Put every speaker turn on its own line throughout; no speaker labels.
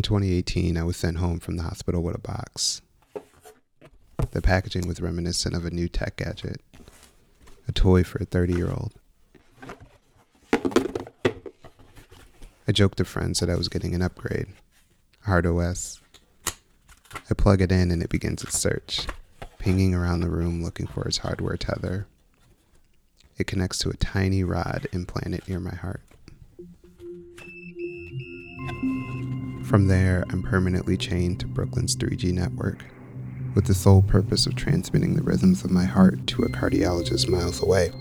In 2018, I was sent home from the hospital with a box. The packaging was reminiscent of a new tech gadget, a toy for a 30 year old. I joked to friends that I was getting an upgrade, Heart OS. I plug it in and it begins its search, pinging around the room looking for its hardware tether. It connects to a tiny rod implanted near my heart. From there, I'm permanently chained to Brooklyn's 3G network, with the sole purpose of transmitting the rhythms of my heart to a cardiologist miles away.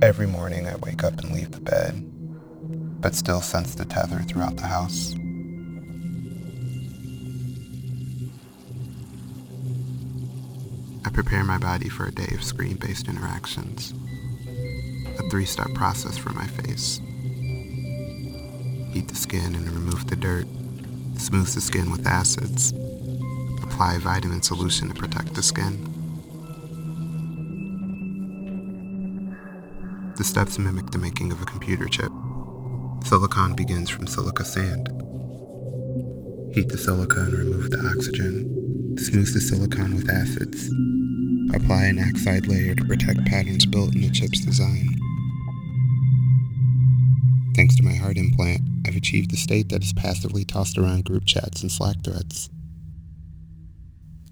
Every morning, I wake up and leave the bed, but still sense the tether throughout the house. I prepare my body for a day of screen based interactions, a three step process for my face. Heat the skin and remove the dirt, smooth the skin with acids, apply vitamin solution to protect the skin. The steps mimic the making of a computer chip. Silicon begins from silica sand. Heat the silica and remove the oxygen. Smooth the silicon with acids. Apply an oxide layer to protect patterns built in the chip's design. Thanks to my heart implant, I've achieved the state that is passively tossed around group chats and Slack threads.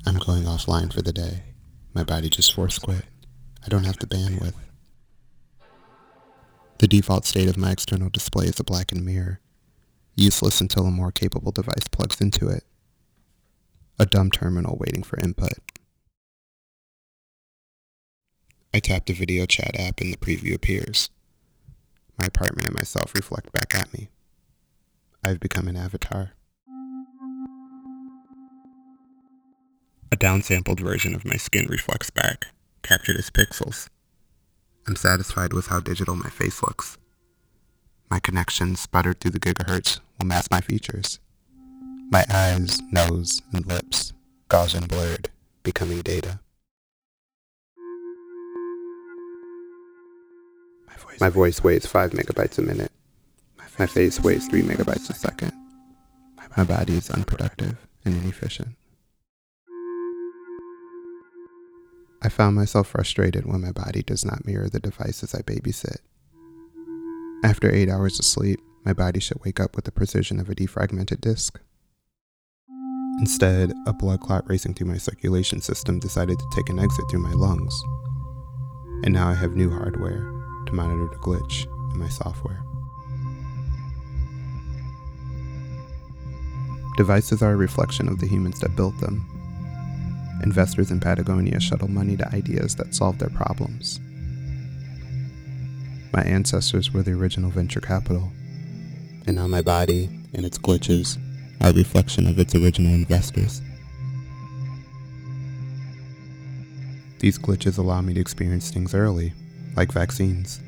I'm going offline for the day. My body just force quit. I don't have the bandwidth. The default state of my external display is a blackened mirror, useless until a more capable device plugs into it. A dumb terminal waiting for input. I tap the video chat app and the preview appears. My apartment and myself reflect back at me. I've become an avatar. A downsampled version of my skin reflects back, captured as pixels. I'm satisfied with how digital my face looks. My connection sputtered through the gigahertz will mask my features. My eyes, nose, and lips, Gaussian blurred, becoming data. My voice weighs 5 megabytes a minute. My face weighs 3 megabytes a second. My body is unproductive and inefficient. I found myself frustrated when my body does not mirror the devices I babysit. After eight hours of sleep, my body should wake up with the precision of a defragmented disk. Instead, a blood clot racing through my circulation system decided to take an exit through my lungs. And now I have new hardware to monitor the glitch in my software. Devices are a reflection of the humans that built them, investors in Patagonia shuttle money to ideas that solve their problems. My ancestors were the original venture capital, and now my body and its glitches are a reflection of its original investors. These glitches allow me to experience things early, like vaccines.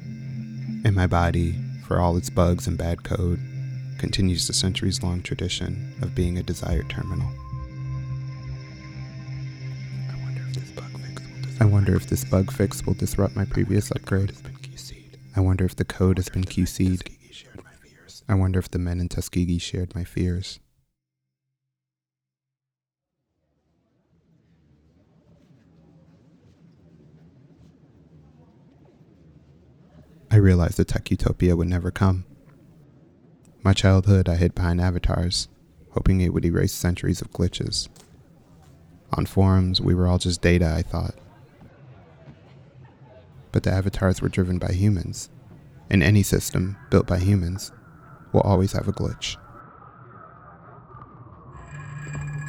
And my body, for all its bugs and bad code, continues the centuries long tradition of being a desired terminal. I wonder if this bug fix will disrupt my previous upgrade. I wonder if the code has been QC'd. I wonder if the men in Tuskegee shared my fears. I realized the tech utopia would never come. My childhood I hid behind avatars, hoping it would erase centuries of glitches. On forums, we were all just data, I thought but the avatars were driven by humans, and any system built by humans will always have a glitch.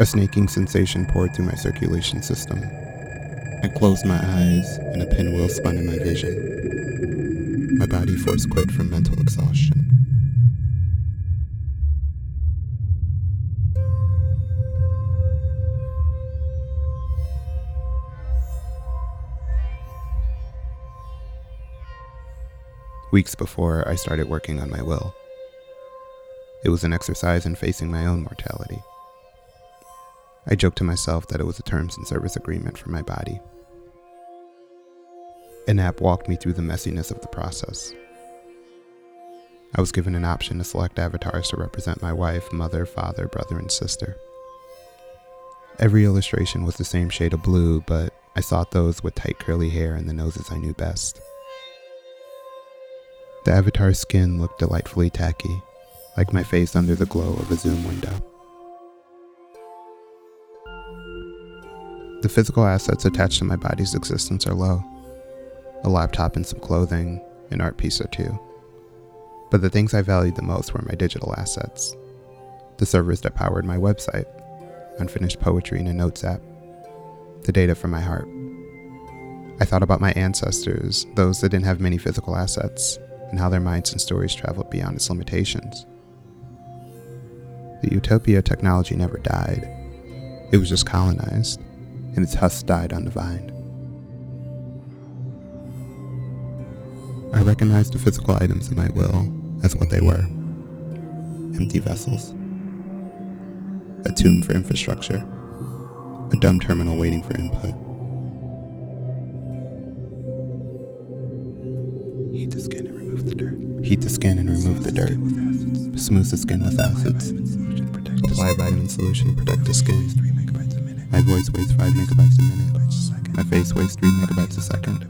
A snaking sensation poured through my circulation system. I closed my eyes, and a pinwheel spun in my vision. My body force quit from mental exhaustion. Weeks before I started working on my will. It was an exercise in facing my own mortality. I joked to myself that it was a terms and service agreement for my body. An app walked me through the messiness of the process. I was given an option to select avatars to represent my wife, mother, father, brother, and sister. Every illustration was the same shade of blue, but I sought those with tight curly hair and the noses I knew best. The avatar's skin looked delightfully tacky, like my face under the glow of a Zoom window. The physical assets attached to my body's existence are low a laptop and some clothing, an art piece or two. But the things I valued the most were my digital assets the servers that powered my website, unfinished poetry in a notes app, the data from my heart. I thought about my ancestors, those that didn't have many physical assets, and how their minds and stories traveled beyond its limitations. The utopia technology never died, it was just colonized, and its husk died vine. I recognized the physical items in my will as what they were empty vessels, a tomb for infrastructure, a dumb terminal waiting for input. And remove the dirt. Heat the skin and remove the dirt. Smooth the skin with acids. Apply vitamin solution, protect the skin. My voice weighs 5 megabytes a minute. My face weighs 3 megabytes a second.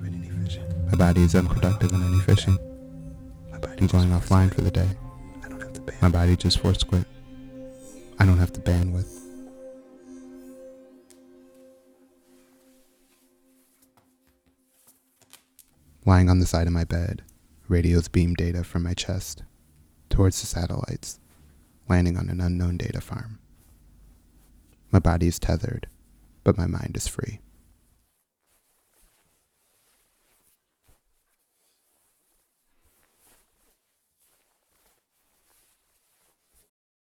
My body is unproductive and inefficient. I'm going offline for the day. My body just forced quit. I don't have the bandwidth. Lying on the side of my bed, radios beam data from my chest towards the satellites, landing on an unknown data farm. My body is tethered, but my mind is free.